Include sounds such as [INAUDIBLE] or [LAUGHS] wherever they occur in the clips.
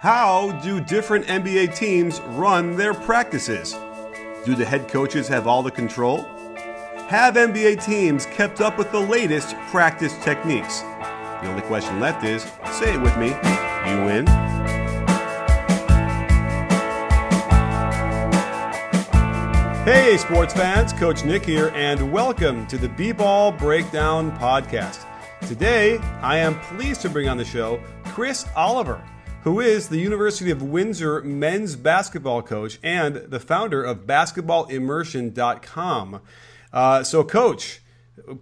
How do different NBA teams run their practices? Do the head coaches have all the control? Have NBA teams kept up with the latest practice techniques? The only question left is say it with me you win. Hey, sports fans, Coach Nick here, and welcome to the B Ball Breakdown Podcast. Today, I am pleased to bring on the show Chris Oliver who is the University of Windsor men's basketball coach and the founder of basketballimmersion.com. Uh, so, coach,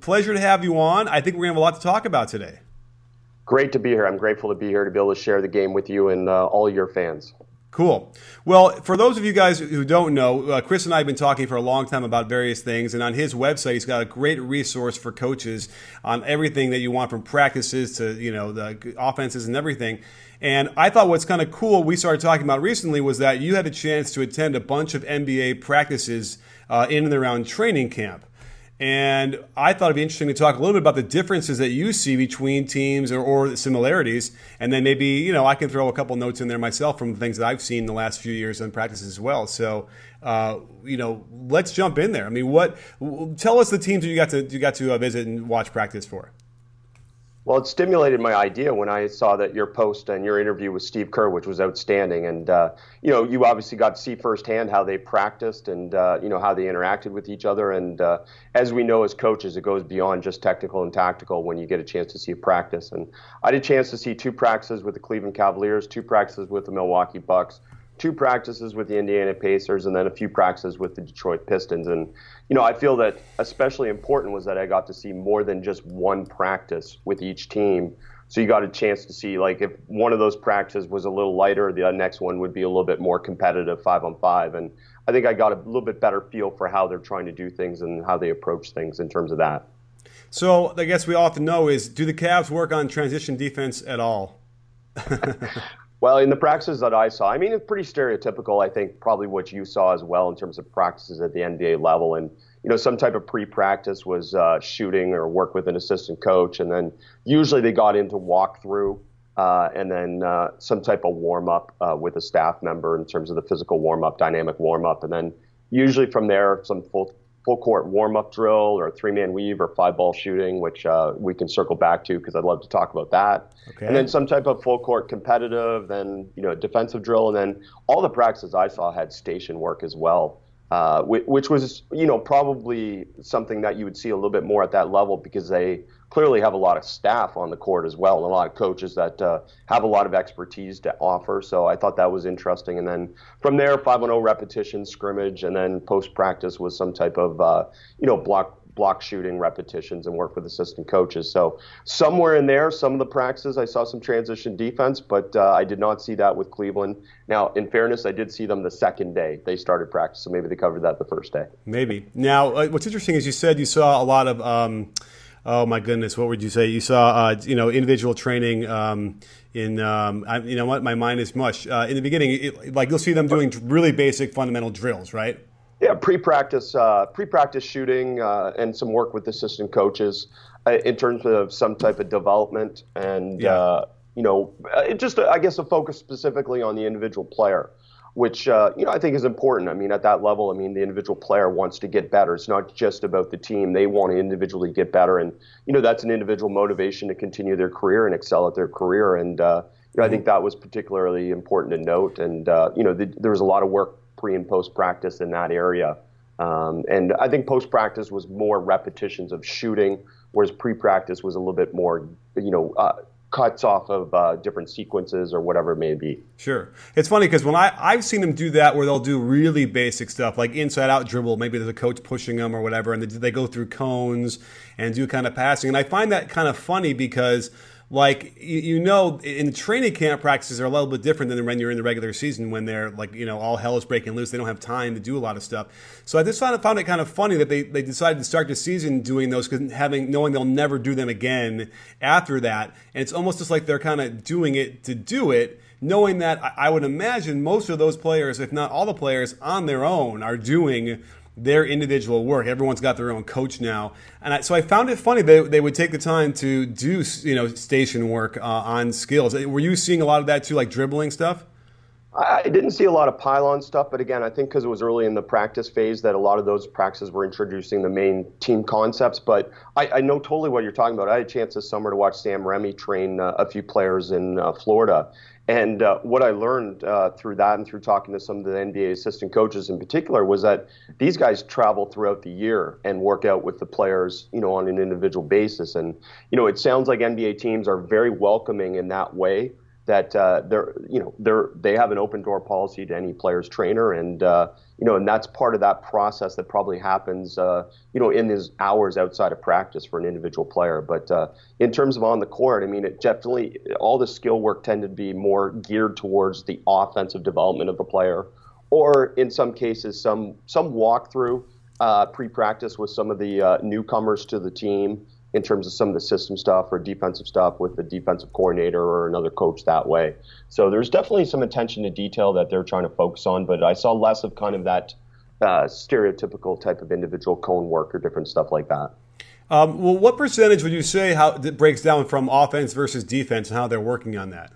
pleasure to have you on. I think we're going to have a lot to talk about today. Great to be here. I'm grateful to be here to be able to share the game with you and uh, all your fans. Cool. Well, for those of you guys who don't know, uh, Chris and I have been talking for a long time about various things, and on his website, he's got a great resource for coaches on everything that you want from practices to you know the offenses and everything. And I thought what's kind of cool we started talking about recently was that you had a chance to attend a bunch of NBA practices uh, in and around training camp. And I thought it'd be interesting to talk a little bit about the differences that you see between teams or, or similarities. And then maybe, you know, I can throw a couple notes in there myself from the things that I've seen in the last few years in practice as well. So, uh, you know, let's jump in there. I mean, what, tell us the teams that you got to, you got to uh, visit and watch practice for. Well, it stimulated my idea when I saw that your post and your interview with Steve Kerr, which was outstanding, and uh, you know, you obviously got to see firsthand how they practiced and uh, you know how they interacted with each other. And uh, as we know as coaches, it goes beyond just technical and tactical when you get a chance to see a practice. And I had a chance to see two practices with the Cleveland Cavaliers, two practices with the Milwaukee Bucks, two practices with the Indiana Pacers and then a few practices with the Detroit Pistons. And, you know, I feel that especially important was that I got to see more than just one practice with each team. So you got a chance to see, like, if one of those practices was a little lighter, the next one would be a little bit more competitive, five on five. And I think I got a little bit better feel for how they're trying to do things and how they approach things in terms of that. So I guess we all to know is do the Cavs work on transition defense at all? [LAUGHS] Well, in the practices that I saw, I mean, it's pretty stereotypical. I think probably what you saw as well in terms of practices at the NBA level, and you know, some type of pre-practice was uh, shooting or work with an assistant coach, and then usually they got into walkthrough, uh, and then uh, some type of warm up uh, with a staff member in terms of the physical warm up, dynamic warm up, and then usually from there some full full court warm up drill or three man weave or five ball shooting, which uh, we can circle back to because I'd love to talk about that. Okay. And then some type of full court competitive, then you know defensive drill, and then all the practices I saw had station work as well. Uh, which was, you know, probably something that you would see a little bit more at that level because they clearly have a lot of staff on the court as well, and a lot of coaches that uh, have a lot of expertise to offer. So I thought that was interesting. And then from there, 5 0 repetition, scrimmage, and then post practice was some type of, uh, you know, block block shooting repetitions and work with assistant coaches. So somewhere in there, some of the practices I saw some transition defense, but uh, I did not see that with Cleveland. Now, in fairness, I did see them the second day they started practice, so maybe they covered that the first day. Maybe. Now, uh, what's interesting is you said you saw a lot of. Um, oh my goodness, what would you say? You saw, uh, you know, individual training um, in, um, I, you know what, my mind is mush. Uh, in the beginning, it, like you'll see them doing really basic fundamental drills, right? Yeah, pre-practice, uh, pre-practice shooting, uh, and some work with assistant coaches uh, in terms of some type of development, and yeah. Uh, you know, uh, just I guess a focus specifically on the individual player, which you know I think is important. I mean, at that level, I mean, the individual player wants to get better. It's not just about the team; they want to individually get better, and you know that's an individual motivation to continue their career and excel at their career. And you know, I mm-hmm. think that was particularly important to note. And you know, the, there was a lot of work pre and post practice in that area. Um, and I think post practice was more repetitions of shooting, whereas pre practice was a little bit more, you know, uh, cuts off of uh, different sequences or whatever it may be. Sure. It's funny because when I, I've seen them do that where they'll do really basic stuff like inside out dribble, maybe there's a coach pushing them or whatever, and they, they go through cones and do kind of passing. And I find that kind of funny because – like you, you know in the training camp practices are a little bit different than when you're in the regular season when they're like you know all hell is breaking loose. They don't have time to do a lot of stuff. So i just found, found it kind of funny that they, they decided to start the season doing those because having knowing they'll never do them again after that. And it's almost just like they're kind of doing it to do it knowing that I would imagine most of those players, if not all the players on their own, are doing their individual work. Everyone's got their own coach now, and I, so I found it funny they they would take the time to do you know station work uh, on skills. Were you seeing a lot of that too, like dribbling stuff? I didn't see a lot of pylon stuff, but again, I think because it was early in the practice phase that a lot of those practices were introducing the main team concepts. But I, I know totally what you're talking about. I had a chance this summer to watch Sam Remy train uh, a few players in uh, Florida. And uh, what I learned uh, through that and through talking to some of the NBA assistant coaches in particular was that these guys travel throughout the year and work out with the players, you know, on an individual basis. And, you know, it sounds like NBA teams are very welcoming in that way that uh, they're you know they're they have an open door policy to any player's trainer and uh, you know and that's part of that process that probably happens uh, you know in these hours outside of practice for an individual player. But uh, in terms of on the court I mean it definitely all the skill work tended to be more geared towards the offensive development of the player. Or in some cases some some walkthrough uh, pre-practice with some of the uh, newcomers to the team in terms of some of the system stuff or defensive stuff with the defensive coordinator or another coach that way. So there's definitely some attention to detail that they're trying to focus on, but I saw less of kind of that uh, stereotypical type of individual cone work or different stuff like that. Um, well, what percentage would you say how it breaks down from offense versus defense and how they're working on that?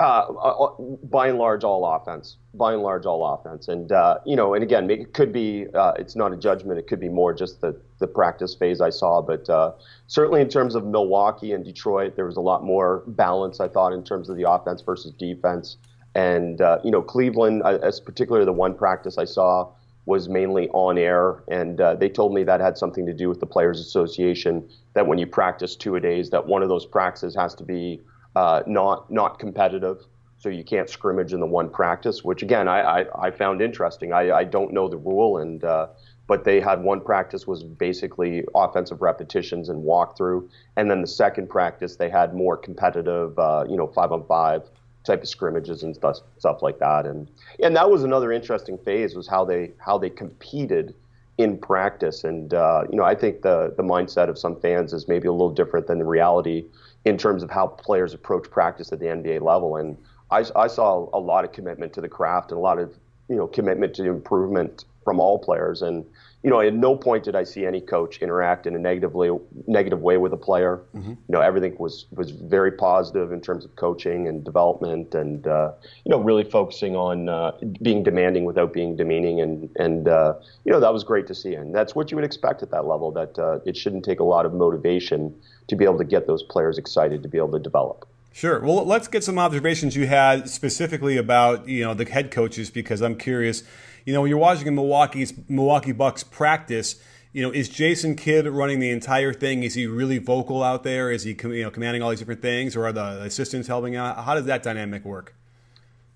Uh, uh, by and large, all offense. By and large, all offense. And uh, you know, and again, it could be. Uh, it's not a judgment. It could be more just the the practice phase I saw. But uh, certainly, in terms of Milwaukee and Detroit, there was a lot more balance. I thought in terms of the offense versus defense. And uh, you know, Cleveland, as particularly the one practice I saw was mainly on air, and they told me that had something to do with the Players Association. That when you practice two a days, that one of those practices has to be uh, not not competitive. So you can't scrimmage in the one practice, which again I, I, I found interesting. I, I don't know the rule, and uh, but they had one practice was basically offensive repetitions and walkthrough, and then the second practice they had more competitive, uh, you know, five on five type of scrimmages and stuff stuff like that. And and that was another interesting phase was how they how they competed in practice. And uh, you know, I think the the mindset of some fans is maybe a little different than the reality in terms of how players approach practice at the NBA level. And I, I saw a lot of commitment to the craft and a lot of you know commitment to improvement from all players. And you know, at no point did I see any coach interact in a negatively negative way with a player. Mm-hmm. You know, everything was was very positive in terms of coaching and development, and uh, you know, really focusing on uh, being demanding without being demeaning, and and uh, you know, that was great to see. And that's what you would expect at that level. That uh, it shouldn't take a lot of motivation to be able to get those players excited to be able to develop. Sure. Well, let's get some observations you had specifically about you know the head coaches because I'm curious. You know, when you're watching Milwaukee's Milwaukee Bucks practice, you know, is Jason Kidd running the entire thing? Is he really vocal out there? Is he you know commanding all these different things, or are the assistants helping out? How does that dynamic work?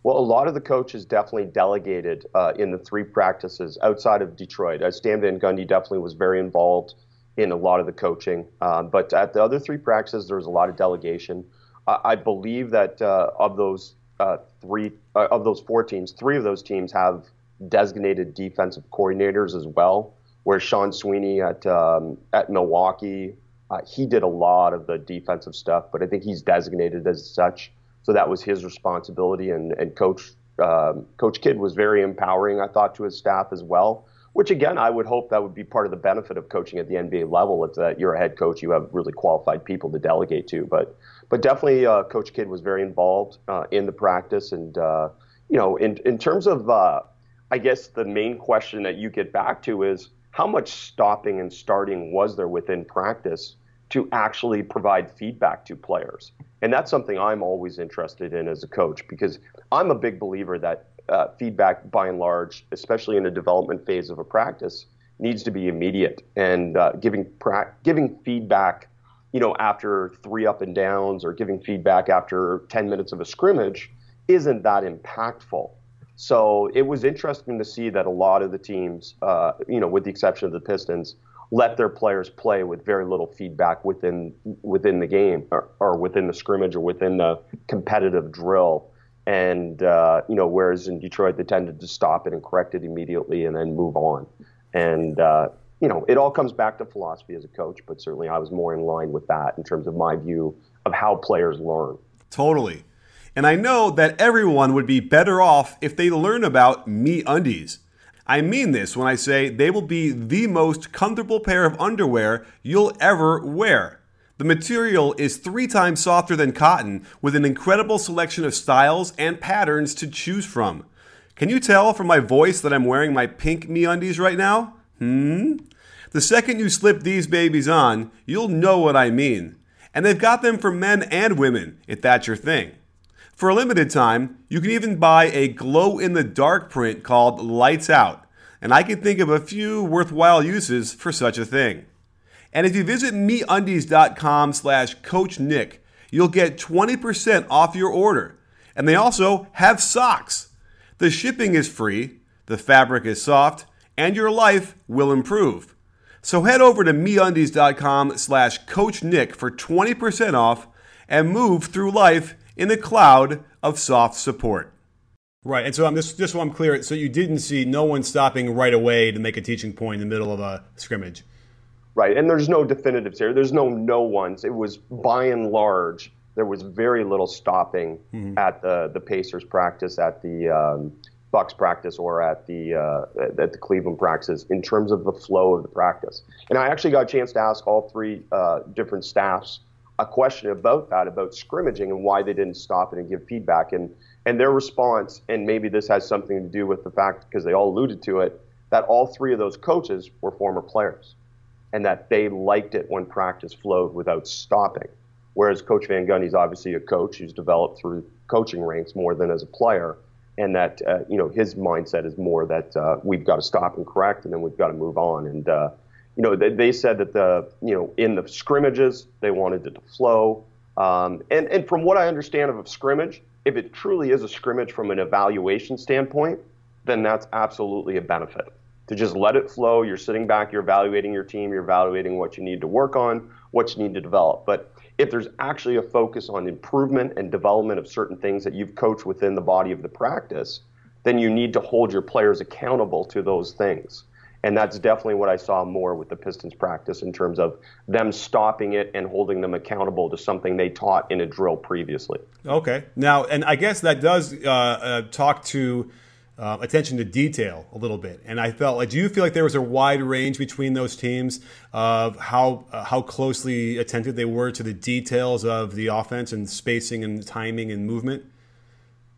Well, a lot of the coaches definitely delegated uh, in the three practices outside of Detroit. Uh, Stan Van Gundy definitely was very involved in a lot of the coaching. Um, but at the other three practices, there was a lot of delegation. I, I believe that uh, of those uh, three, uh, of those four teams, three of those teams have designated defensive coordinators as well. Where Sean Sweeney at um, at Milwaukee, uh, he did a lot of the defensive stuff, but I think he's designated as such. So that was his responsibility, and and Coach um, Coach Kidd was very empowering, I thought, to his staff as well which again, I would hope that would be part of the benefit of coaching at the NBA level. It's that you're a head coach, you have really qualified people to delegate to. But, but definitely, uh, Coach Kidd was very involved uh, in the practice, and uh, you know, in in terms of, uh, I guess the main question that you get back to is how much stopping and starting was there within practice to actually provide feedback to players, and that's something I'm always interested in as a coach because I'm a big believer that uh, feedback by and large, especially in a development phase of a practice, needs to be immediate. And uh, giving pra- giving feedback, you know, after three up and downs or giving feedback after 10 minutes of a scrimmage isn't that impactful. So it was interesting to see that a lot of the teams, uh, you know, with the exception of the Pistons, let their players play with very little feedback within within the game or, or within the scrimmage or within the competitive drill. And uh, you know, whereas in Detroit they tended to stop it and correct it immediately and then move on. And uh, you know, it all comes back to philosophy as a coach, but certainly I was more in line with that in terms of my view of how players learn. Totally. And I know that everyone would be better off if they learn about MeUndies. I mean this when I say they will be the most comfortable pair of underwear you'll ever wear. The material is three times softer than cotton, with an incredible selection of styles and patterns to choose from. Can you tell from my voice that I'm wearing my pink MeUndies right now? Hmm? The second you slip these babies on, you'll know what I mean. And they've got them for men and women, if that's your thing. For a limited time, you can even buy a glow in the dark print called Lights Out, and I can think of a few worthwhile uses for such a thing. And if you visit meundies.com slash Coach Nick, you'll get 20% off your order. And they also have socks. The shipping is free, the fabric is soft, and your life will improve. So head over to meundies.com slash Coach Nick for 20% off and move through life in the cloud of soft support. Right, and so I'm just just so I'm clear. So you didn't see no one stopping right away to make a teaching point in the middle of a scrimmage. Right, and there's no definitives here. There's no no ones. It was by and large there was very little stopping mm-hmm. at the the Pacers practice, at the um, Bucks practice or at the uh, at the Cleveland practices in terms of the flow of the practice. And I actually got a chance to ask all three uh, different staffs a question about that, about scrimmaging and why they didn't stop it and give feedback. And and their response, and maybe this has something to do with the fact because they all alluded to it, that all three of those coaches were former players, and that they liked it when practice flowed without stopping. Whereas Coach Van Gundy's obviously a coach who's developed through coaching ranks more than as a player and that uh, you know his mindset is more that uh, we've got to stop and correct, and then we've got to move on. And uh, you know they, they, said that the you know in the scrimmages they wanted it to flow. Um, and and from what I understand of a scrimmage, if it truly is a scrimmage from an evaluation standpoint, then that's absolutely a benefit. To just let it flow, you're sitting back, you're evaluating your team, you're evaluating what you need to work on, what you need to develop. But if there's actually a focus on improvement and development of certain things that you've coached within the body of the practice, then you need to hold your players accountable to those things. And that's definitely what I saw more with the Pistons practice in terms of them stopping it and holding them accountable to something they taught in a drill previously. Okay. Now, and I guess that does uh, uh, talk to uh, attention to detail a little bit. And I felt like, do you feel like there was a wide range between those teams of how uh, how closely attentive they were to the details of the offense and spacing and timing and movement?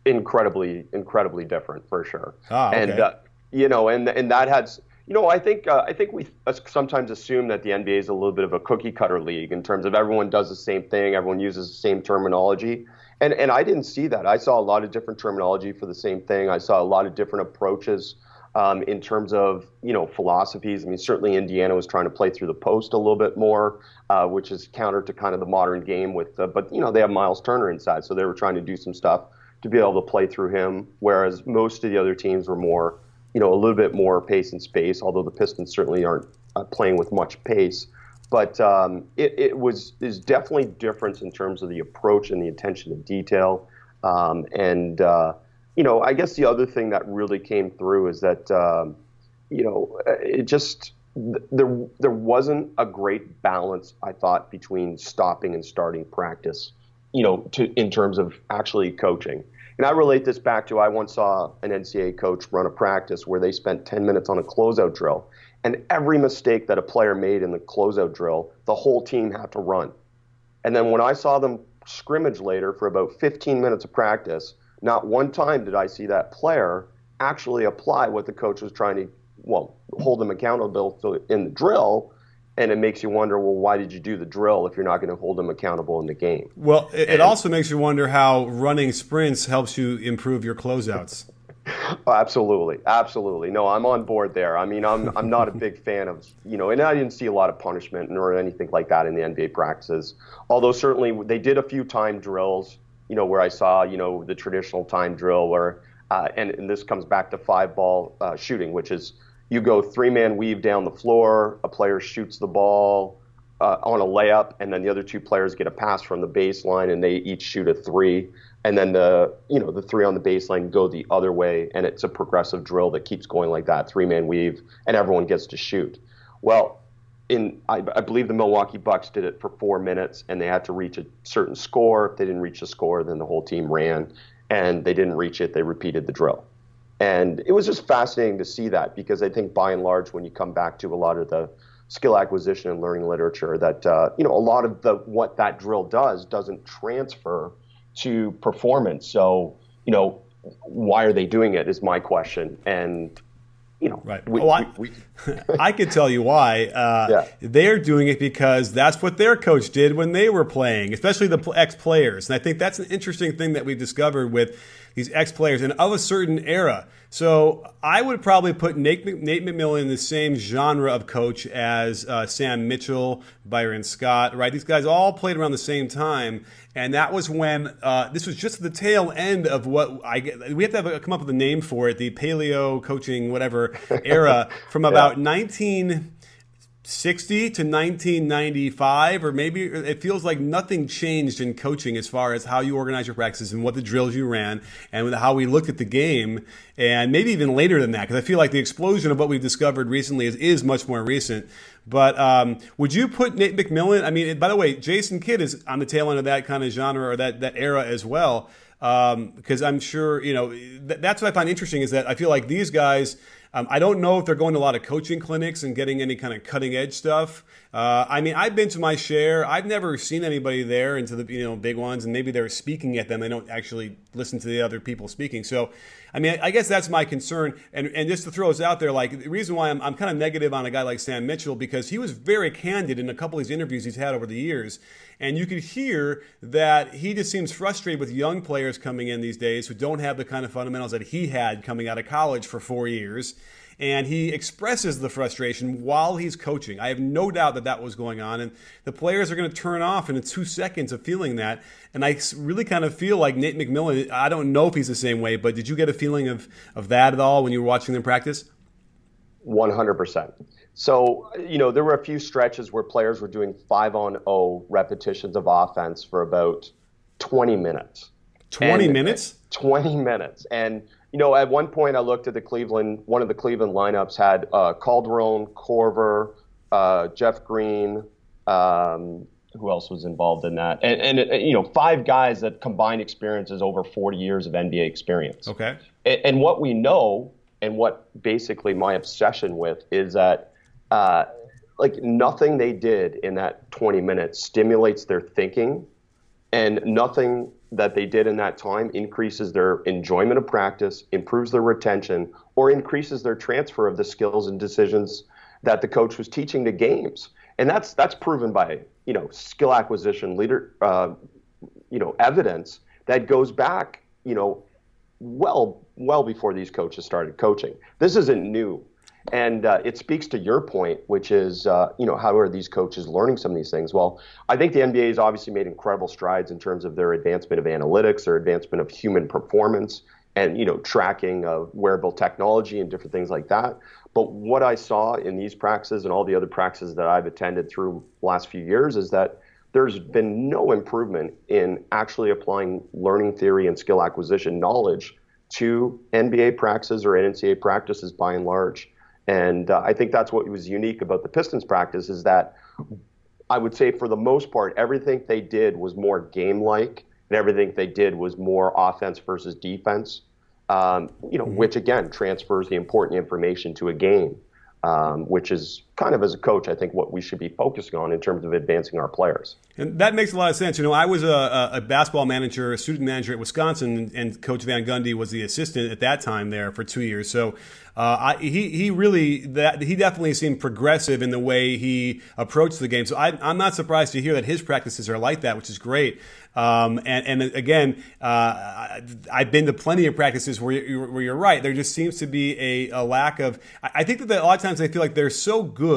Incredibly, incredibly different for sure. Ah, okay. And uh, you know, and and that has. You know, I think uh, I think we sometimes assume that the NBA is a little bit of a cookie cutter league in terms of everyone does the same thing, everyone uses the same terminology. And and I didn't see that. I saw a lot of different terminology for the same thing. I saw a lot of different approaches um, in terms of you know philosophies. I mean, certainly Indiana was trying to play through the post a little bit more, uh, which is counter to kind of the modern game. With but you know they have Miles Turner inside, so they were trying to do some stuff to be able to play through him. Whereas most of the other teams were more you know a little bit more pace and space. Although the Pistons certainly aren't uh, playing with much pace. But um, it, it, was is definitely different in terms of the approach and the attention to detail. Um, and uh, you know, I guess the other thing that really came through is that um, you know it just there there wasn't a great balance I thought between stopping and starting practice. You know, to in terms of actually coaching. And I relate this back to I once saw an NCAA coach run a practice where they spent 10 minutes on a closeout drill and every mistake that a player made in the closeout drill, the whole team had to run. And then when I saw them scrimmage later for about 15 minutes of practice, not one time did I see that player actually apply what the coach was trying to, well, hold them accountable to in the drill. And it makes you wonder, well, why did you do the drill if you're not going to hold them accountable in the game? Well, it, and, it also makes you wonder how running sprints helps you improve your closeouts. [LAUGHS] Oh, absolutely, absolutely. No, I'm on board there. I mean, I'm I'm not a big [LAUGHS] fan of you know, and I didn't see a lot of punishment nor anything like that in the NBA practices. Although certainly they did a few time drills, you know, where I saw you know the traditional time drill where, uh, and, and this comes back to five ball uh, shooting, which is you go three man weave down the floor, a player shoots the ball. Uh, on a layup, and then the other two players get a pass from the baseline, and they each shoot a three and then the you know the three on the baseline go the other way, and it's a progressive drill that keeps going like that, three man weave, and everyone gets to shoot. Well, in I, I, believe the Milwaukee Bucks did it for four minutes, and they had to reach a certain score. If they didn't reach the score, then the whole team ran, and they didn't reach it. They repeated the drill, And it was just fascinating to see that because I think by and large, when you come back to a lot of the skill acquisition and learning literature, that uh, you know a lot of the what that drill does doesn't transfer to performance. So you know why are they doing it is my question. And you know, right. We, well, I, we, we, [LAUGHS] I could tell you why. Uh, yeah. They're doing it because that's what their coach did when they were playing, especially the ex players. And I think that's an interesting thing that we've discovered with these ex players and of a certain era. So I would probably put Nate, Nate McMillan in the same genre of coach as uh, Sam Mitchell, Byron Scott, right? These guys all played around the same time. And that was when uh, this was just the tail end of what I get we have to have a, come up with a name for it, the paleo coaching whatever era [LAUGHS] from about yeah. 19 60 to 1995 or maybe it feels like nothing changed in coaching as far as how you organize your practices and what the drills you ran and how we looked at the game and maybe even later than that because i feel like the explosion of what we've discovered recently is, is much more recent. But um, would you put nate mcmillan i mean by the way jason kidd is on the tail end of that kind of genre or that, that era as well because um, i'm sure you know th- that's what i find interesting is that i feel like these guys um, I don't know if they're going to a lot of coaching clinics and getting any kind of cutting edge stuff. Uh, I mean, I've been to my share. I've never seen anybody there into the you know big ones, and maybe they're speaking at them. They don't actually listen to the other people speaking. So, I mean, I guess that's my concern. And and just to throw us out there, like the reason why I'm, I'm kind of negative on a guy like Sam Mitchell because he was very candid in a couple of these interviews he's had over the years. And you could hear that he just seems frustrated with young players coming in these days who don't have the kind of fundamentals that he had coming out of college for four years. And he expresses the frustration while he's coaching. I have no doubt that that was going on. And the players are going to turn off in two seconds of feeling that. And I really kind of feel like Nate McMillan, I don't know if he's the same way, but did you get a feeling of, of that at all when you were watching them practice? 100%. So, you know, there were a few stretches where players were doing five on O repetitions of offense for about 20 minutes. 20 and minutes? 20 minutes. And, you know, at one point I looked at the Cleveland, one of the Cleveland lineups had uh, Calderon, Korver, uh, Jeff Green, um, who else was involved in that? And, and, uh, you know, five guys that combined experience is over 40 years of NBA experience. Okay. And, and what we know, and what basically my obsession with, is that uh, like nothing they did in that 20 minutes stimulates their thinking, and nothing that they did in that time increases their enjoyment of practice, improves their retention, or increases their transfer of the skills and decisions that the coach was teaching to games. And that's that's proven by you know skill acquisition, leader, uh, you know evidence that goes back you know well well before these coaches started coaching. This isn't new. And uh, it speaks to your point, which is, uh, you know, how are these coaches learning some of these things? Well, I think the NBA has obviously made incredible strides in terms of their advancement of analytics, their advancement of human performance, and you know, tracking of wearable technology and different things like that. But what I saw in these practices and all the other practices that I've attended through the last few years is that there's been no improvement in actually applying learning theory and skill acquisition knowledge to NBA practices or NCAA practices by and large. And uh, I think that's what was unique about the Pistons practice is that I would say for the most part, everything they did was more game like, and everything they did was more offense versus defense. Um, you know, mm-hmm. which again transfers the important information to a game um, which is kind of as a coach, I think what we should be focusing on in terms of advancing our players. And that makes a lot of sense. You know, I was a, a basketball manager, a student manager at Wisconsin, and Coach Van Gundy was the assistant at that time there for two years. So uh, I, he he really that he definitely seemed progressive in the way he approached the game. So I, am not surprised to hear that his practices are like that, which is great. Um, and, and again, uh, I've been to plenty of practices where you're, where you're right. There just seems to be a, a lack of. I think that a lot of times they feel like they're so good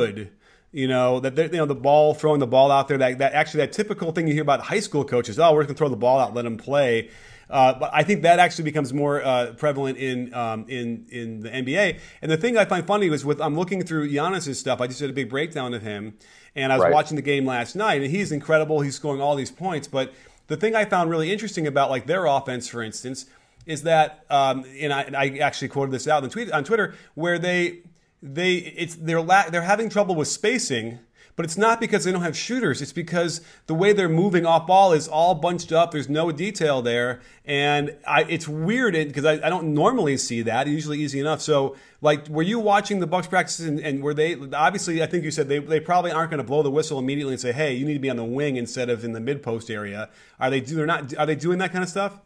you know that you know the ball throwing the ball out there that, that actually that typical thing you hear about high school coaches oh we're going to throw the ball out let them play uh, but I think that actually becomes more uh, prevalent in um, in in the NBA. And the thing I find funny was with I'm looking through Giannis's stuff. I just did a big breakdown of him, and I was right. watching the game last night, and he's incredible. He's scoring all these points, but the thing I found really interesting about like their offense, for instance, is that, um, and, I, and, I, actually quoted this out on, tweet, on Twitter, where they they it's they're la- they're having trouble with spacing, but it's not because they don't have shooters. It's because the way they're moving off ball is all bunched up. There's no detail there, and I, it's weird because I, I, don't normally see that. Usually easy enough. So, like, were you watching the Bucks practices, and, and were they obviously? I think you said they, they probably aren't going to blow the whistle immediately and say, "Hey, you need to be on the wing instead of in the mid post area." Are they? do, They're not. Are they doing that kind of stuff?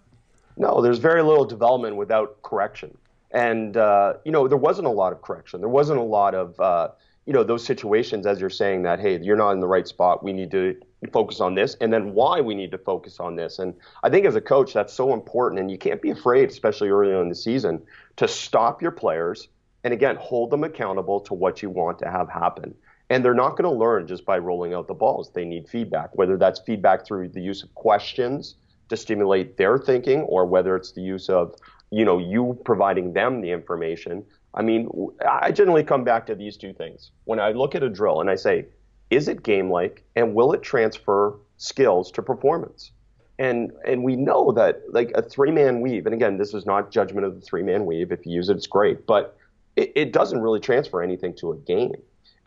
No, there's very little development without correction. And, uh, you know, there wasn't a lot of correction. There wasn't a lot of, uh, you know, those situations as you're saying that, hey, you're not in the right spot. We need to focus on this. And then why we need to focus on this. And I think as a coach, that's so important. And you can't be afraid, especially early on in the season, to stop your players and, again, hold them accountable to what you want to have happen. And they're not going to learn just by rolling out the balls. They need feedback, whether that's feedback through the use of questions to stimulate their thinking or whether it's the use of you know, you providing them the information. I mean, I generally come back to these two things. When I look at a drill and I say, is it game like and will it transfer skills to performance? And and we know that like a three man weave, and again, this is not judgment of the three man weave. If you use it, it's great, but it, it doesn't really transfer anything to a game.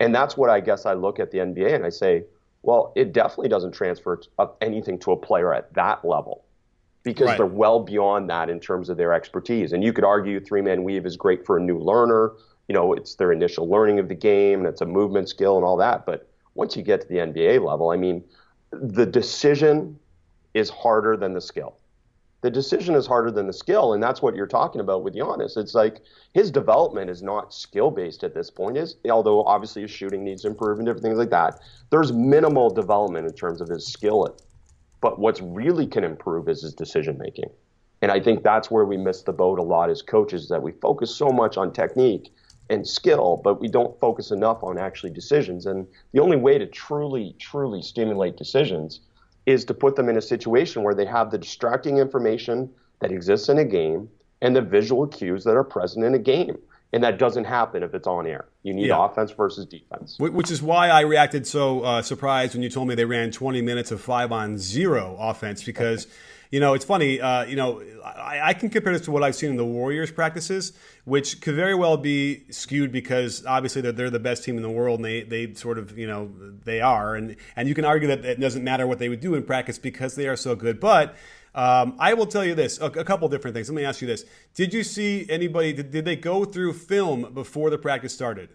And that's what I guess I look at the NBA and I say, well, it definitely doesn't transfer anything to a player at that level because right. they're well beyond that in terms of their expertise. And you could argue three man weave is great for a new learner. You know, it's their initial learning of the game and it's a movement skill and all that. But once you get to the NBA level, I mean, the decision is harder than the skill. The decision is harder than the skill, and that's what you're talking about with Giannis. It's like his development is not skill based at this point. Is although obviously his shooting needs improvement, and different things like that. There's minimal development in terms of his skill but what's really can improve is his decision making. And I think that's where we miss the boat a lot as coaches that we focus so much on technique and skill, but we don't focus enough on actually decisions. And the only way to truly, truly stimulate decisions is to put them in a situation where they have the distracting information that exists in a game and the visual cues that are present in a game and that doesn't happen if it's on air. You need yeah. offense versus defense. Which is why I reacted so uh, surprised when you told me they ran 20 minutes of five on zero offense because. [LAUGHS] You know, it's funny. Uh, you know, I, I, can compare this to what I've seen in the Warriors practices, which could very well be skewed because obviously they're, they're the best team in the world, and they, they sort of, you know, they are, and and you can argue that it doesn't matter what they would do in practice because they are so good. But um, I will tell you this: a, a, couple different things. Let me ask you this: Did you see anybody? Did, did they go through film before the practice started?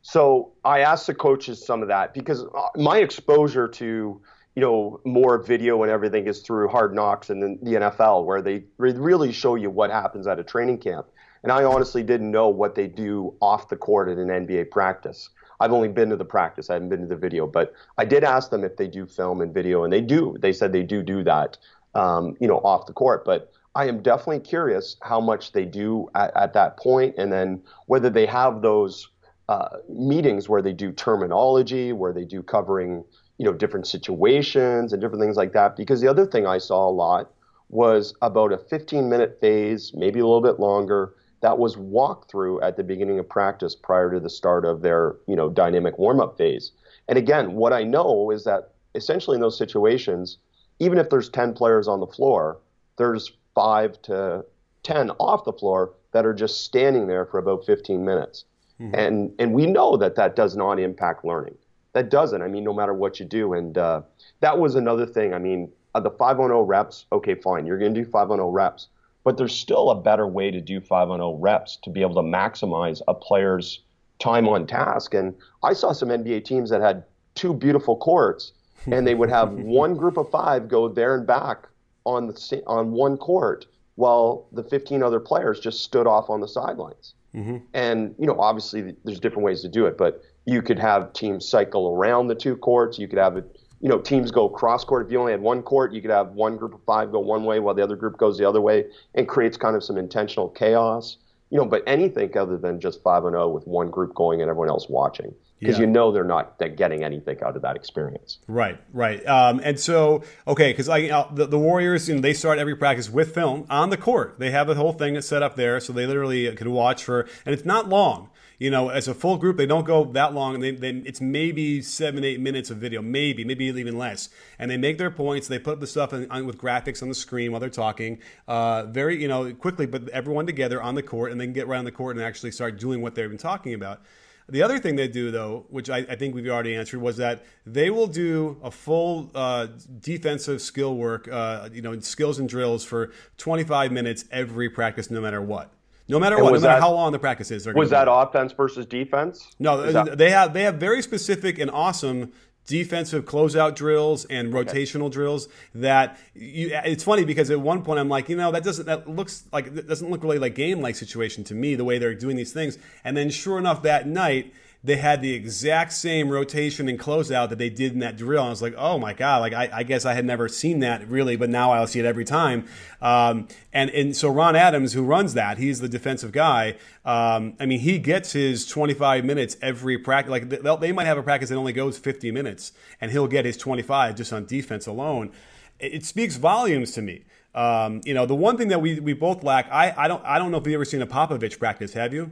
So I asked the coaches some of that because uh, my exposure to you know more video and everything is through Hard Knocks and the, the NFL, where they really show you what happens at a training camp. And I honestly didn't know what they do off the court at an NBA practice. I've only been to the practice. I haven't been to the video, but I did ask them if they do film and video, and they do. They said they do do that um, you know, off the court. But I am definitely curious how much they do at, at that point, and then whether they have those uh, meetings where they do terminology, where they do covering, you know, different situations and different things like that. Because the other thing I saw a lot was about a 15 minute phase, maybe a little bit longer, that was walkthrough at the beginning of practice prior to the start of their, you know, dynamic warm up phase. And again, what I know is that essentially in those situations, even if there's 10 players on the floor, there's five to 10 off the floor that are just standing there for about 15 minutes. Mm-hmm. And, and we know that that does not impact learning. That doesn't. I mean, no matter what you do. And uh, that was another thing. I mean, uh, the 5 on 0 reps, okay, fine. You're going to do 5 on 0 reps. But there's still a better way to do 5 on 0 reps to be able to maximize a player's time on task. And I saw some NBA teams that had two beautiful courts and they would have [LAUGHS] one group of five go there and back on the on one court while the 15 other players just stood off on the sidelines. Mm-hmm. And you know, obviously, there's different ways to do it, but you could have teams cycle around the two courts. You could have it, you know, teams go cross court. If you only had one court, you could have one group of five go one way while the other group goes the other way, and creates kind of some intentional chaos. You know, but anything other than just five and zero oh with one group going and everyone else watching because yeah. you know they're not getting anything out of that experience. Right, right. Um, and so, okay, because I uh, the, the, Warriors, you know, they start every practice with film on the court. They have the whole thing set up there, so they literally can watch for, and it's not long. You know, as a full group, they don't go that long. They, they, it's maybe seven, eight minutes of video, maybe, maybe even less. And they make their points. They put the stuff in, on, with graphics on the screen while they're talking, uh, very, you know, quickly. But everyone together on the court, and they can get around the court and actually start doing what they've been talking about. The other thing they do, though, which I, I, think we've already answered, was that they will do a full uh, defensive skill work, uh, you know, skills and drills for 25 minutes every practice, no matter what. No matter and what, no matter that, how long the practice is. Was that offense versus defense? No, that- they have they have very specific and awesome defensive closeout drills and rotational okay. drills that you, it's funny because at one point I'm like, you know, that doesn't that looks like that doesn't look really like game like situation to me the way they're doing these things. And then sure enough that night they had the exact same rotation and closeout that they did in that drill. And I was like, oh my God, like I, I guess I had never seen that really, but now I'll see it every time. Um, and, and so Ron Adams, who runs that, he's the defensive guy. Um, I mean, he gets his 25 minutes every practice. Like they might have a practice that only goes 50 minutes and he'll get his 25 just on defense alone. It, it speaks volumes to me. Um, you know, the one thing that we, we both lack, I, I don't I don't know if you've ever seen a Popovich practice. Have you?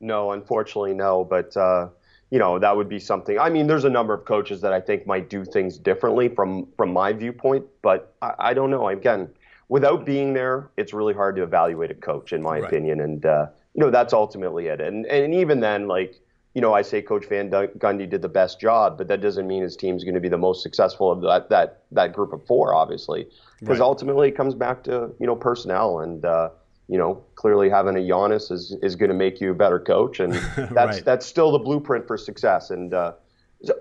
No, unfortunately, no. But uh, you know, that would be something. I mean, there's a number of coaches that I think might do things differently from from my viewpoint, but I, I don't know. Again, without being there, it's really hard to evaluate a coach, in my right. opinion. And uh, you know, that's ultimately it. And and even then, like you know, I say Coach Van Gundy did the best job, but that doesn't mean his team's going to be the most successful of that that that group of four, obviously, because right. ultimately it comes back to you know personnel and. Uh, you know, clearly having a Giannis is, is going to make you a better coach, and [LAUGHS] that's right. that's still the blueprint for success. And uh,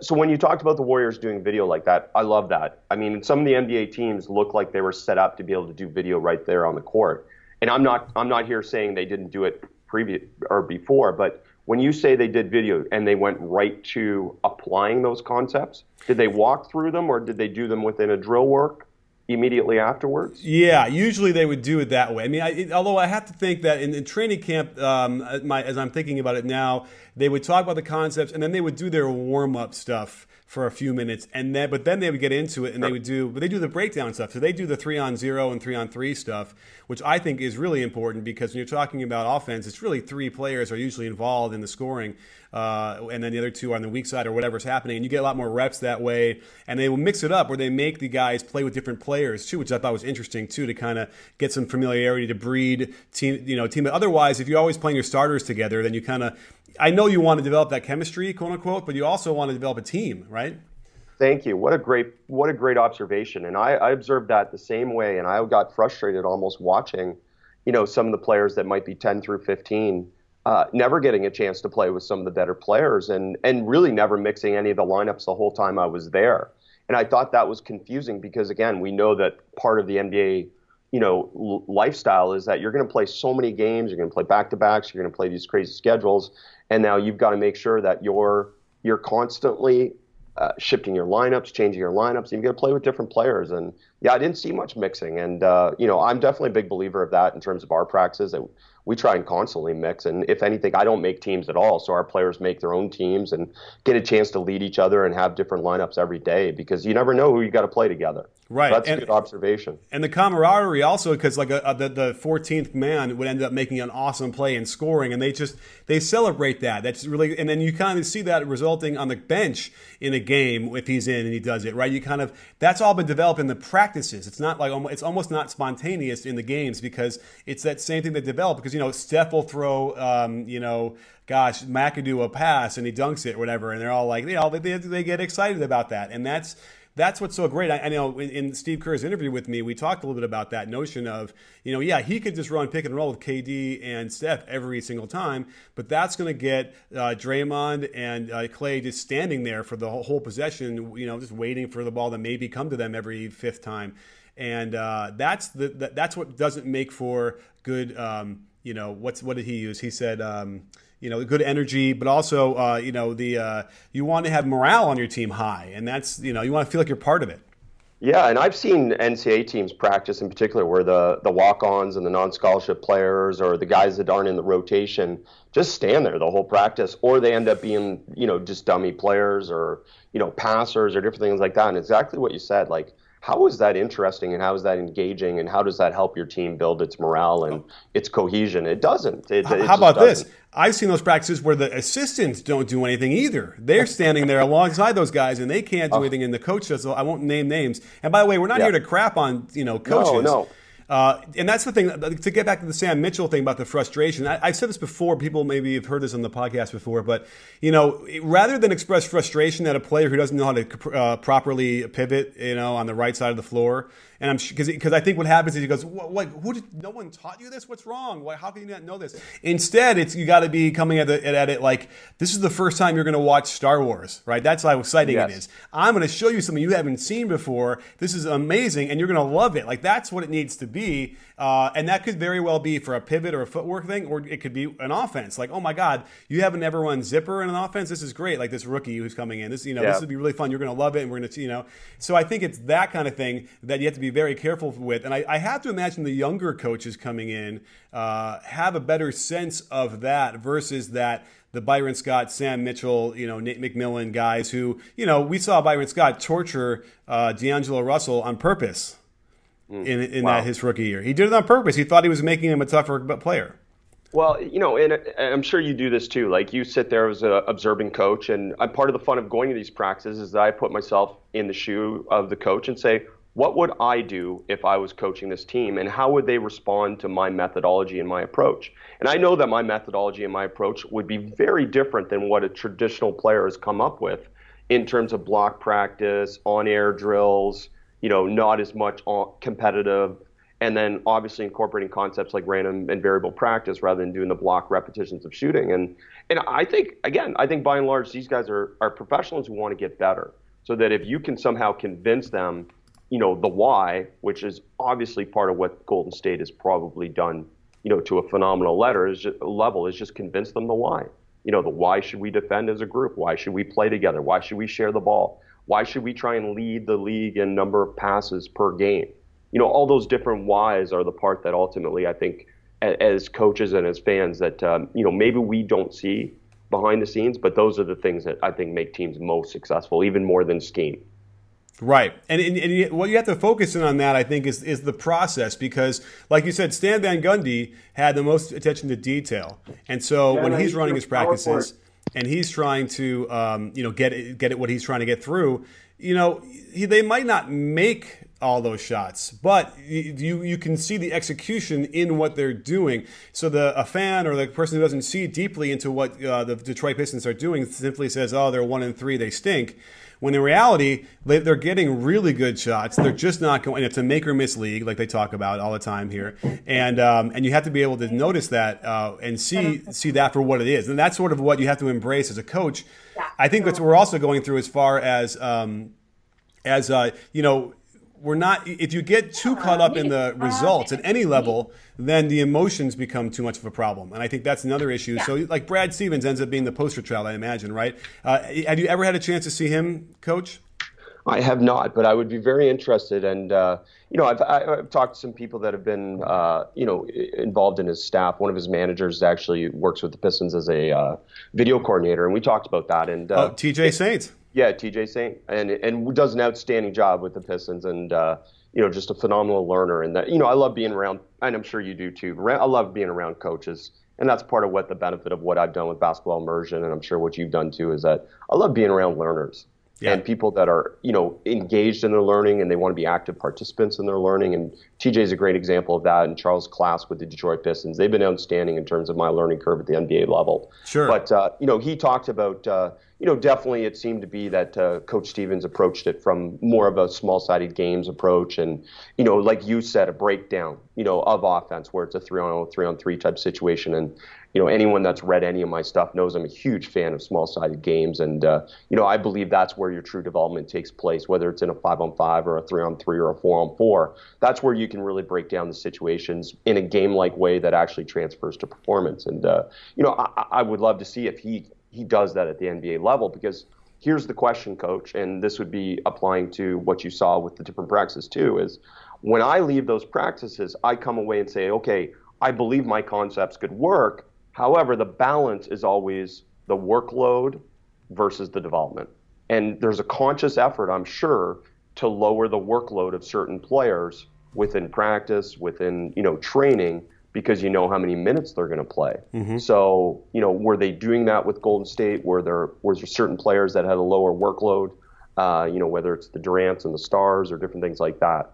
so when you talked about the Warriors doing video like that, I love that. I mean, some of the NBA teams look like they were set up to be able to do video right there on the court. And I'm not I'm not here saying they didn't do it previous or before, but when you say they did video and they went right to applying those concepts, did they walk through them or did they do them within a drill work? Immediately afterwards? Yeah, usually they would do it that way. I mean, I, it, although I have to think that in, in training camp, um, my, as I'm thinking about it now, they would talk about the concepts and then they would do their warm up stuff for a few minutes, and then but then they would get into it and they would do but they do the breakdown stuff. So they do the three on zero and three on three stuff, which I think is really important because when you're talking about offense, it's really three players are usually involved in the scoring uh, and then the other two are on the weak side or whatever's happening. And you get a lot more reps that way. And they will mix it up where they make the guys play with different players too, which I thought was interesting too to kind of get some familiarity to breed team, you know, team. Otherwise, if you're always playing your starters together, then you kind of, I know you want to develop that chemistry, quote unquote, but you also want to develop a team, right? Thank you. What a great what a great observation. And I, I observed that the same way, and I got frustrated almost watching, you know, some of the players that might be 10 through 15 uh, never getting a chance to play with some of the better players and and really never mixing any of the lineups the whole time I was there. And I thought that was confusing because again, we know that part of the NBA, you know, l- lifestyle is that you're going to play so many games, you're going to play back to backs, you're going to play these crazy schedules, and now you've got to make sure that you're you're constantly uh, shifting your lineups, changing your lineups. You've got to play with different players, and yeah, I didn't see much mixing. And uh, you know, I'm definitely a big believer of that in terms of our practices. We try and constantly mix. And if anything, I don't make teams at all. So our players make their own teams and get a chance to lead each other and have different lineups every day because you never know who you got to play together. Right. So that's and, a good observation. And the camaraderie also, because like a, a, the, the 14th man would end up making an awesome play and scoring, and they just they celebrate that. That's really, and then you kind of see that resulting on the bench in a game if he's in and he does it right. You kind of that's all been developed in the practices. It's not like it's almost not spontaneous in the games because it's that same thing that developed. Because you know Steph will throw, um, you know gosh, McAdoo a pass and he dunks it, or whatever, and they're all like, you know, they, they get excited about that, and that's that's what's so great. I, I know in, in, Steve Kerr's interview with me, we talked a little bit about that notion of, you know, yeah, he could just run pick and roll with KD and Steph every single time, but that's going to get uh, Draymond and uh, Klay just standing there for the whole, whole, possession, you know, just waiting for the ball to maybe come to them every fifth time. And uh, that's the, that's what doesn't make for good. Um, you know, what's what did he use? He said. Um, you know, good energy, but also, uh, you know, the uh, you want to have morale on your team high, and that's you know, you want to feel like you're part of it. Yeah, and I've seen NCAA teams practice in particular where the the walk-ons and the non-scholarship players or the guys that aren't in the rotation just stand there the whole practice, or they end up being you know just dummy players or you know passers or different things like that. And exactly what you said, like how is that interesting and how is that engaging and how does that help your team build its morale and its cohesion? It doesn't. It, it how about doesn't. this? I've seen those practices where the assistants don't do anything either. They're standing there alongside those guys and they can't do oh. anything. And the coach says, "I won't name names." And by the way, we're not yeah. here to crap on you know coaches. No, no. Uh, and that's the thing, to get back to the Sam Mitchell thing about the frustration, I, have said this before, people maybe have heard this on the podcast before, but, you know, rather than express frustration at a player who doesn't know how to uh, properly pivot, you know, on the right side of the floor, and I'm because because I think what happens is he goes, what, who did no one taught you this? What's wrong? Why, how can you not know this? Instead, it's you got to be coming at, the, at, it like this is the first time you're going to watch Star Wars, right? That's how exciting yes. it is. I'm going to show you something you haven't seen before. This is amazing, and you're going to love it. Like that's what it needs to be, uh, and that could very well be for a pivot or a footwork thing, or it could be an offense. Like, oh my God, you haven't ever run zipper in an offense. This is great. Like this rookie who's coming in. This you know yeah. this would be really fun. You're going to love it, and we're going to you know. So I think it's that kind of thing that you have to be very careful with. And I, I have to imagine the younger coaches coming in uh, have a better sense of that versus that the Byron Scott, Sam Mitchell, you know, Nate McMillan guys who, you know, we saw Byron Scott torture uh, D'Angelo Russell on purpose mm. in, in wow. that, his rookie year. He did it on purpose. He thought he was making him a tougher player. Well, you know, and I'm sure you do this too. Like you sit there as an observing coach, and I'm part of the fun of going to these practices is that I put myself in the shoe of the coach and say, what would I do if I was coaching this team and how would they respond to my methodology and my approach? And I know that my methodology and my approach would be very different than what a traditional player has come up with in terms of block practice, on air drills, you know, not as much competitive, and then obviously incorporating concepts like random and variable practice rather than doing the block repetitions of shooting. And and I think again, I think by and large these guys are, are professionals who want to get better. So that if you can somehow convince them you know, the why, which is obviously part of what Golden State has probably done, you know, to a phenomenal is just, level is just convince them the why. You know, the why should we defend as a group? Why should we play together? Why should we share the ball? Why should we try and lead the league in number of passes per game? You know, all those different whys are the part that ultimately I think as coaches and as fans that um, you know maybe we don't see behind the scenes, but those are the things that I think make teams most successful, even more than scheme. Right, and, and, and, what you have to focus in on that, I think, is is the process because, like you said, Stan Van Gundy had the most attention to detail, and so yeah, when he's running his practices and he's trying to, um, you know, get it, get it what he's trying to get through, you know, he, they might not make all those shots, but you you can see the execution in what they're doing. So the a fan or the person who doesn't see deeply into what uh, the Detroit Pistons are doing simply says, "Oh, they're one and three, they stink." When in reality, they're getting really good shots. They're just not going. It's a make or miss league, like they talk about all the time here, and um, and you have to be able to notice that uh, and see see that for what it is, and that's sort of what you have to embrace as a coach. I think that's what we're also going through as far as um, as uh, you know we're not if you get too caught up in the results at any level then the emotions become too much of a problem and i think that's another issue yeah. so like brad stevens ends up being the poster child i imagine right uh, have you ever had a chance to see him coach I have not, but I would be very interested. And uh, you know, I've, I've talked to some people that have been, uh, you know, involved in his staff. One of his managers actually works with the Pistons as a uh, video coordinator, and we talked about that. And uh, oh, T.J. Saint. Yeah, TJ Saint, and and does an outstanding job with the Pistons, and uh, you know, just a phenomenal learner. And that, you know, I love being around, and I'm sure you do too. I love being around coaches, and that's part of what the benefit of what I've done with basketball immersion, and I'm sure what you've done too, is that I love being around learners yeah. and people that are you know engaged in their learning and they want to be active participants in their learning. And TJ is a great example of that. And Charles Klask with the Detroit Pistons, they've been outstanding in terms of my learning curve at the NBA level. Sure. But uh, you know, he talked about uh, you know definitely it seemed to be that uh, Coach Stevens approached it from more of a small-sided games approach, and you know, like you said, a breakdown you know of offense where it's a three on three on three type situation and you know, anyone that's read any of my stuff knows I'm a huge fan of small-sided games, and uh, you know, I believe that's where your true development takes place, whether it's in a five-on-five or a three-on-three or a four-on-four. That's where you can really break down the situations in a game-like way that actually transfers to performance. And uh, you know, I, I would love to see if he he does that at the NBA level because here's the question, coach, and this would be applying to what you saw with the different practices too, is when I leave those practices, I come away and say, okay, I believe my concepts could work, However, the balance is always the workload versus the development. And there's a conscious effort, I'm sure, to lower the workload of certain players within practice, within, you know, training because you know how many minutes they're going to play. Mm-hmm. So, you know, were they doing that with Golden State? Were there was there certain players that had a lower workload? Uh, you know, whether it's the Durants and the Stars or different things like that.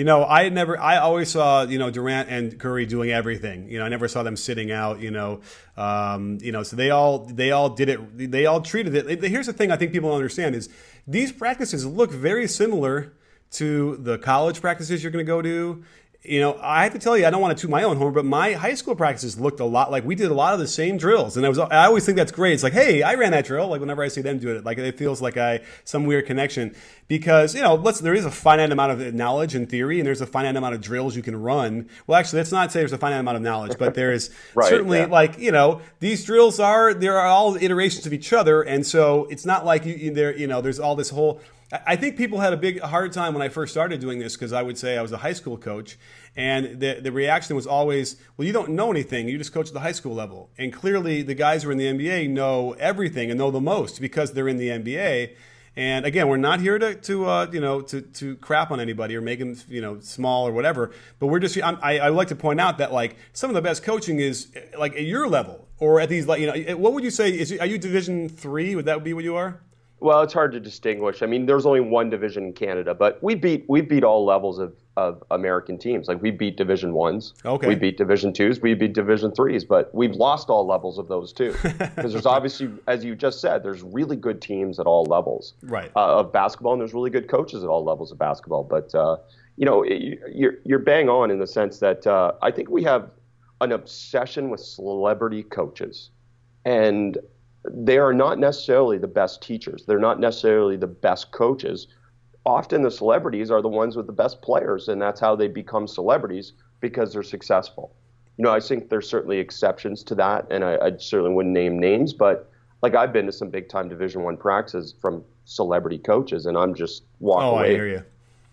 You know, I never, I always saw, you know, Durant and Curry doing everything. You know, I never saw them sitting out. You know, um, you know, so they all, they all did it. They all treated it. Here's the thing: I think people understand is these practices look very similar to the college practices you're going to go to you know, I have to tell you, I don't want to toot my own horn, but my high school practices looked a lot like we did a lot of the same drills, and I was I always think that's great. It's like, hey, I ran that drill. Like whenever I see them do it, like it feels like I some weird connection because you know, let's there is a finite amount of knowledge and theory, and there's a finite amount of drills you can run. Well, actually, let's not say there's a finite amount of knowledge, but there is [LAUGHS] right, certainly yeah. like you know, these drills are there are all iterations of each other, and so it's not like you there you know, there's all this whole I think people had a big hard time when I first started doing this because I would say I was a high school coach, and the the reaction was always, "Well, you don't know anything. You just coach at the high school level." And clearly, the guys who are in the NBA know everything and know the most because they're in the NBA. And again, we're not here to, to uh, you know to, to crap on anybody or make them you know small or whatever. But we're just I, I would like to point out that like some of the best coaching is like at your level or at these like you know what would you say is are you Division three? Would that be what you are? Well, it's hard to distinguish. I mean, there's only one division in Canada, but we beat we beat all levels of, of American teams. Like we beat Division ones, okay. we beat Division twos, we beat Division threes, but we've lost all levels of those too. [LAUGHS] Because there's obviously, as you just said, there's really good teams at all levels right. uh, of basketball, and there's really good coaches at all levels of basketball. But uh, you know, you're you're bang on in the sense that uh, I think we have an obsession with celebrity coaches, and they are not necessarily the best teachers. They're not necessarily the best coaches. Often the celebrities are the ones with the best players, and that's how they become celebrities because they're successful. You know, I think there's certainly exceptions to that, and I, I certainly wouldn't name names, but like I've been to some big time Division One practices from celebrity coaches, and I'm just walking oh, away. I hear you.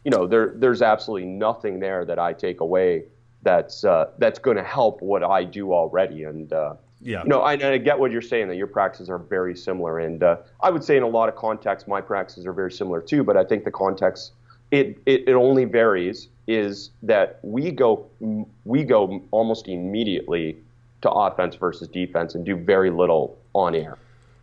You know, there there's absolutely nothing there that I take away that's uh, that's going to help what I do already, and uh, yeah. Know, I, I, get what you're saying that your practices are very similar, and uh, I would say in a lot of contexts my practices are very similar too. But I think the context it, it, it only varies is that we go we go almost immediately to offense versus defense and do very little on air.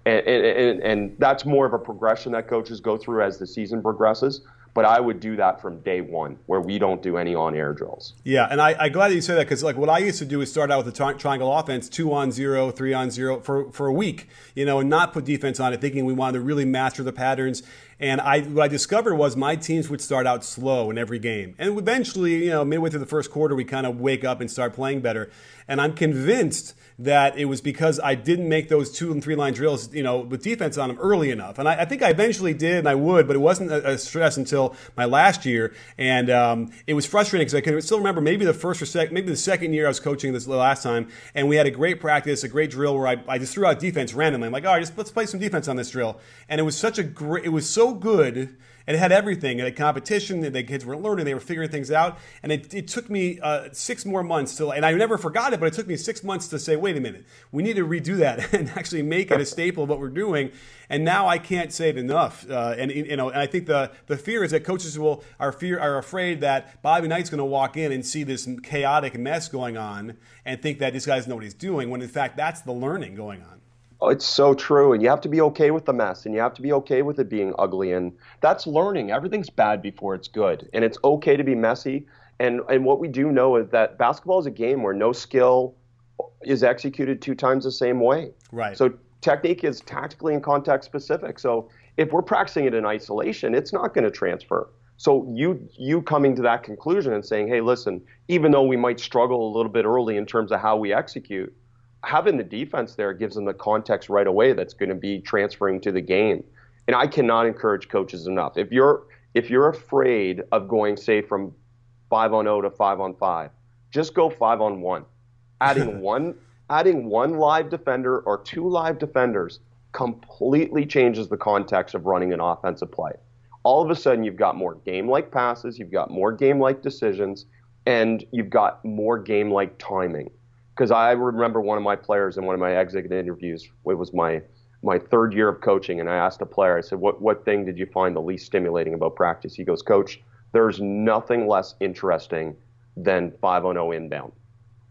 And, and, and, that's more of a progression that coaches go through as the season progresses. But I would do that from day one, where we don't do any on-air drills. Yeah, and I, am glad that you say that because like what I used to do is start out with a tri- triangle offense, two on zero, three on zero for for a week, you know, and not put defense on it, thinking we wanted to really master the patterns. And I what I discovered was my teams would start out slow in every game, and eventually, you know, midway through the first quarter, we kind of wake up and start playing better. And I'm convinced that it was because I didn't make those two and three line drills, you know, with defense on them early enough. And I, I think I eventually did, and I would, but it wasn't a, a stress until my last year. And um, it was frustrating because I can still remember maybe the first or second, maybe the second year I was coaching this last time, and we had a great practice, a great drill where I, I just threw out defense randomly. I'm like, all right, just let's play some defense on this drill. And it was such a great, it was so good it had everything. It had competition. The kids were learning. They were figuring things out. And it, it took me uh, six more months to, and I never forgot it, but it took me six months to say, wait a minute, we need to redo that [LAUGHS] and actually make it a staple of what we're doing. And now I can't say it enough. Uh, and you know, and I think the the fear is that coaches will are fear are afraid that Bobby Knight's going to walk in and see this chaotic mess going on and think that this guy doesn't know what he's doing. When in fact, that's the learning going on. Oh, it's so true. And you have to be okay with the mess and you have to be okay with it being ugly. And that's learning. Everything's bad before it's good. And it's okay to be messy. And, and what we do know is that basketball is a game where no skill is executed two times the same way. Right. So technique is tactically and context specific. So if we're practicing it in isolation, it's not going to transfer. So you you coming to that conclusion and saying, hey, listen, even though we might struggle a little bit early in terms of how we execute, having the defense there gives them the context right away that's going to be transferring to the game. And I cannot encourage coaches enough. If you're if you're afraid of going say from 5 on 0 to 5 on 5, just go 5 on 1. [LAUGHS] Adding one adding one live defender or two live defenders completely changes the context of running an offensive play. All of a sudden you've got more game-like passes, you've got more game-like decisions, and you've got more game-like timing because I remember one of my players in one of my exit interviews. It was my my third year of coaching, and I asked a player. I said, "What what thing did you find the least stimulating about practice?" He goes, "Coach, there's nothing less interesting than 5-0 inbound.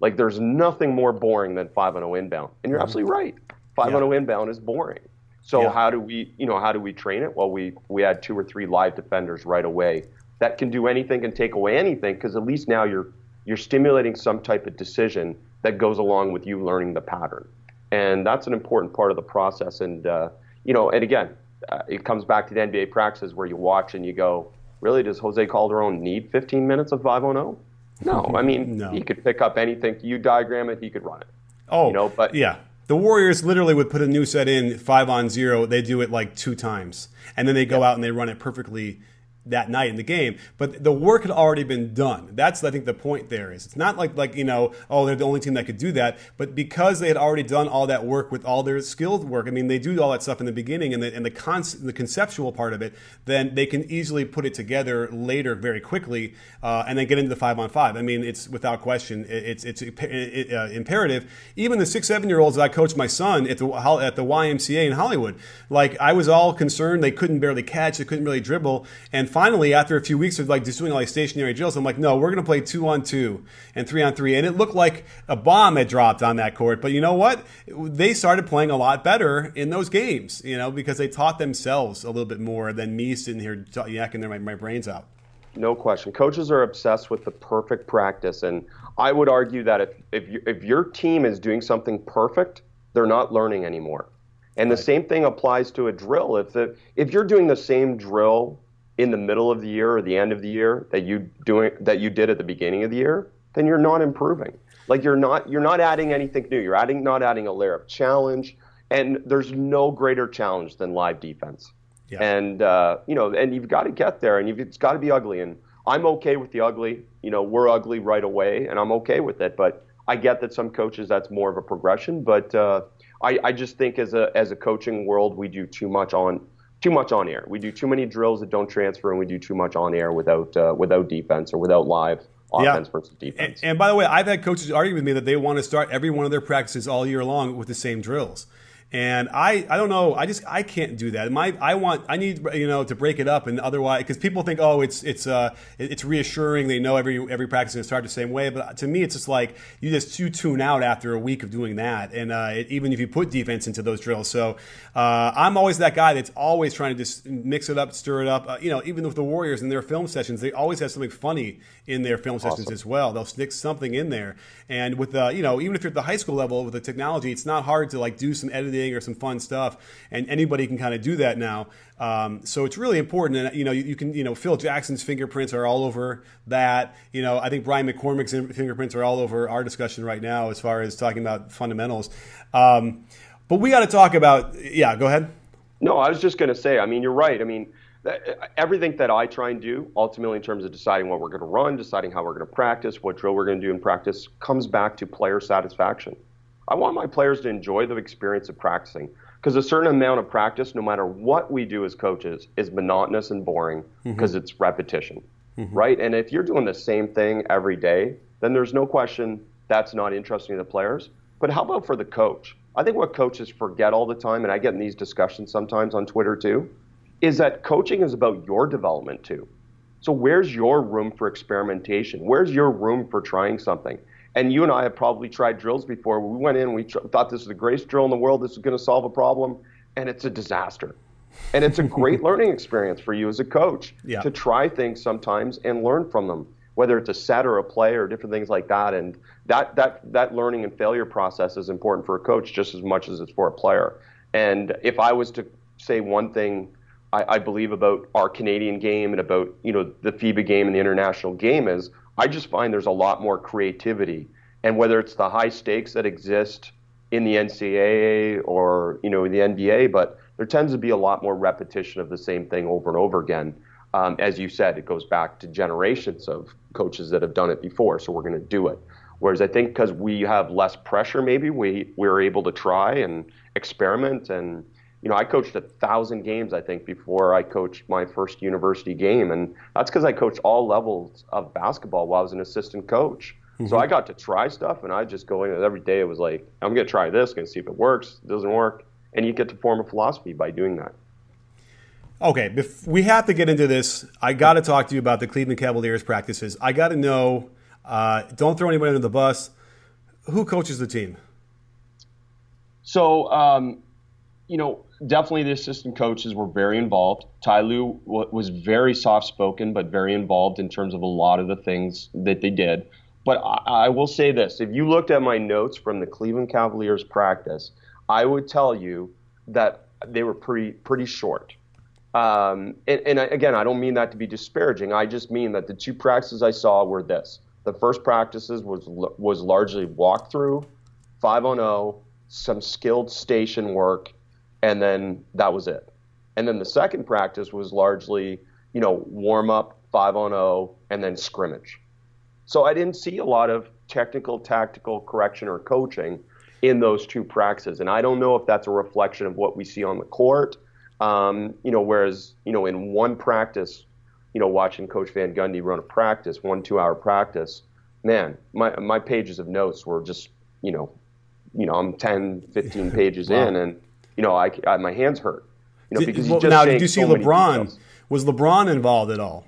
Like there's nothing more boring than five on zero inbound." And you're mm-hmm. absolutely right. Five on zero inbound is boring. So yeah. how do we, you know, how do we train it? Well, we we had two or three live defenders right away that can do anything and take away anything because at least now you're you're stimulating some type of decision that goes along with you learning the pattern, and that's an important part of the process. And uh, you know, and again, uh, it comes back to the NBA practices where you watch and you go, really, does Jose Calderon need 15 minutes of 5 on 0? No, [LAUGHS] I mean, no. he could pick up anything. You diagram it, he could run it. Oh, you know, but yeah. The Warriors literally would put a new set in five on zero. They do it like two times, and then they go yeah. out and they run it perfectly that night in the game. But the work had already been done. That's I think the point there is. It's not like like you know oh they're the only team that could do that, but because they had already done all that work with all their skilled work. I mean they do all that stuff in the beginning and the and the, con- the conceptual part of it. Then they can easily put it together later very quickly uh, and then get into the five on five. I mean it's without question it's it's it, uh, imperative. Even the six seven year olds that I coached my son at the at the YMCA in Hollywood, like I was all concerned they couldn't barely catch, they couldn't really dribble and finally, after a few weeks of like just doing like stationary drills, I'm like, no, we're going to play two on two and three on three. And it looked like a bomb had dropped on that court. But you know what? They started playing a lot better in those games, you know, because they taught themselves a little bit more than me sitting here yakking their, my, my brains out. No question. Coaches are obsessed with the perfect practice. And I would argue that if, if, you, if your team is doing something perfect, they're not learning anymore. And the same thing applies to a drill. If the, if you're doing the same drill in the middle of the year or the end of the year that you doing that you did at the beginning of the year, then you're not improving. Like you're not you're not adding anything new. You're adding not adding a layer of challenge. And there's no greater challenge than live defense. Yeah. And uh, you know, and you've got to get there, and it's got to be ugly. And I'm okay with the ugly. You know, we're ugly right away, and I'm okay with it. But I get that some coaches that's more of a progression. But uh, I, I just think as a as a coaching world, we do too much on too much on air. We do too many drills that don't transfer, and we do too much on air without uh, without defense or without live offense yeah. versus defense. And, and, by the way, I've had coaches argue with me that they want to start every one of their practices all year long with the same drills. And I, I don't know. I just I can't do that. My I want I need you know to break it up and otherwise because people think oh it's it's uh it's reassuring they know every every practice is going to start the same way. But to me it's just like you just you tune out after a week of doing that. And uh, it, even if you put defense into those drills, so uh, I'm always that guy that's always trying to just mix it up, stir it up. Uh, you know, even with the Warriors in their film sessions, they always have something funny in their film sessions as well. They'll stick something in there. And with the you know even if you're at the high school level with the technology, it's not hard to like do some editing or some fun stuff, and anybody can kind of do that now. Um, so it's really important, and you know, you, you, can, you know, Phil Jackson's fingerprints are all over that. You know, I think Brian McCormick's fingerprints are all over our discussion right now as far as talking about fundamentals. Um, but we got to talk about, yeah, go ahead. No, I was just going to say, I mean, you're right. I mean, everything that I try and do, ultimately, in terms of deciding what we're going to run, deciding how we're going to practice, what drill we're going to do in practice, comes back to player satisfaction. I want my players to enjoy the experience of practicing because a certain amount of practice, no matter what we do as coaches, is monotonous and boring because mm-hmm. it's repetition, mm-hmm. right? And if you're doing the same thing every day, then there's no question that's not interesting to the players. But how about for the coach? I think what coaches forget all the time, and I get in these discussions sometimes on Twitter too, is that coaching is about your development too. So where's your room for experimentation? Where's your room for trying something? And you and I have probably tried drills before. We went in, we tr- thought this was the greatest drill in the world. This is going to solve a problem, and it's a disaster. And it's a great [LAUGHS] learning experience for you as a coach yeah. to try things sometimes and learn from them, whether it's a set or a play or different things like that. And that that that learning and failure process is important for a coach just as much as it's for a player. And if I was to say one thing I, I believe about our Canadian game and about you know the FIBA game and the international game is I just find there's a lot more creativity. And whether it's the high stakes that exist in the NCAA or you know in the NBA, but there tends to be a lot more repetition of the same thing over and over again. Um, as you said, it goes back to generations of coaches that have done it before, so we're going to do it. Whereas I think because we have less pressure, maybe we we're able to try and experiment and you know, I coached a thousand games, I think, before I coached my first university game. And that's because I coached all levels of basketball while I was an assistant coach. Mm-hmm. So I got to try stuff, and I just go in every day. It was like, I'm going to try this, going to see if it works, it doesn't work. And you get to form a philosophy by doing that. Okay, we have to get into this. I got to talk to you about the Cleveland Cavaliers practices. I got to know, uh, don't throw anybody under the bus. Who coaches the team? So, um, you know, definitely the assistant coaches were very involved. Ty Lue was very soft spoken, but very involved in terms of a lot of the things that they did. But I, I will say this if you looked at my notes from the Cleveland Cavaliers practice, I would tell you that they were pretty, pretty short. Um, and, and again, I don't mean that to be disparaging. I just mean that the two practices I saw were this. The first practices was was largely walkthrough, five on zero, oh, some skilled station work, and then that was it. And then the second practice was largely, you know, warm up, five on zero, oh, and then scrimmage. So I didn't see a lot of technical, tactical correction or coaching in those two practices, and I don't know if that's a reflection of what we see on the court. Um, you know, whereas you know in one practice, you know, watching Coach Van Gundy run a practice, one two-hour practice, man, my my pages of notes were just, you know, you know, I'm 10, 15 pages wow. in, and you know, I, I, my hands hurt. You know, did, because well, now did you see so LeBron? Was LeBron involved at all?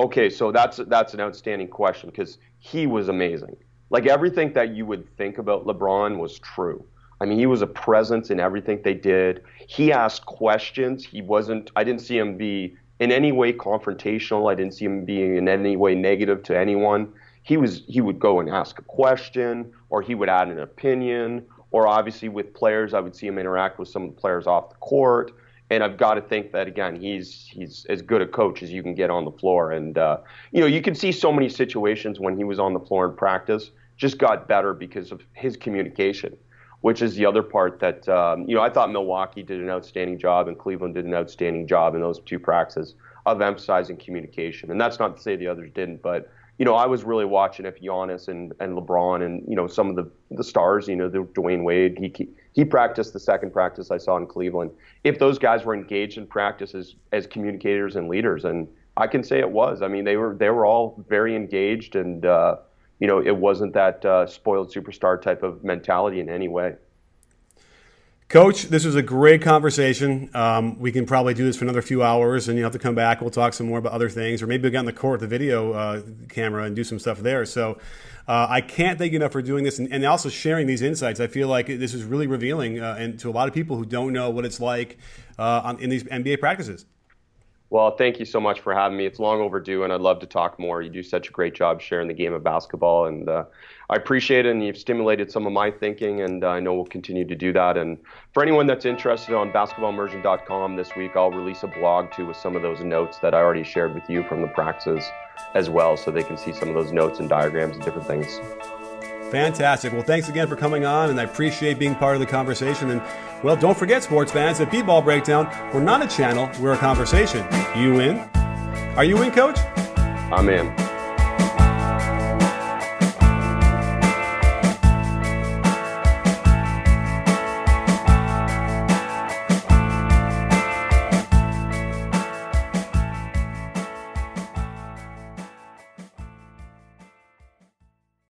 Okay, so that's that's an outstanding question because he was amazing. Like everything that you would think about LeBron was true. I mean, he was a presence in everything they did. He asked questions. He wasn't. I didn't see him be in any way confrontational. I didn't see him being in any way negative to anyone. He was. He would go and ask a question, or he would add an opinion, or obviously with players, I would see him interact with some of the players off the court. And I've got to think that again, he's he's as good a coach as you can get on the floor. And uh, you know, you can see so many situations when he was on the floor in practice just got better because of his communication, which is the other part that um, you know I thought Milwaukee did an outstanding job and Cleveland did an outstanding job in those two practices of emphasizing communication. And that's not to say the others didn't, but you know, I was really watching if Giannis and, and LeBron and you know some of the the stars, you know, the Dwyane Wade, he he practiced the second practice I saw in Cleveland. If those guys were engaged in practice as, as communicators and leaders, and I can say it was. I mean, they were they were all very engaged, and uh, you know, it wasn't that uh, spoiled superstar type of mentality in any way. Coach, this was a great conversation. Um, we can probably do this for another few hours, and you have to come back. We'll talk some more about other things, or maybe we'll get on the court, the video uh, camera, and do some stuff there. So uh, I can't thank you enough for doing this and, and, also sharing these insights. I feel like this is really revealing uh, and to a lot of people who don't know what it's like uh, on, in these NBA practices. Well, thank you so much for having me. It's long overdue, and I'd love to talk more. You do such a great job sharing the game of basketball, and uh, I appreciate it. And you've stimulated some of my thinking, and uh, I know we'll continue to do that. And for anyone that's interested on basketballimmersion.com this week, I'll release a blog too with some of those notes that I already shared with you from the practices as well, so they can see some of those notes and diagrams and different things. Fantastic. Well, thanks again for coming on, and I appreciate being part of the conversation. And, well, don't forget, sports fans, at B-Ball Breakdown, we're not a channel, we're a conversation. You in? Are you in, Coach? I'm in.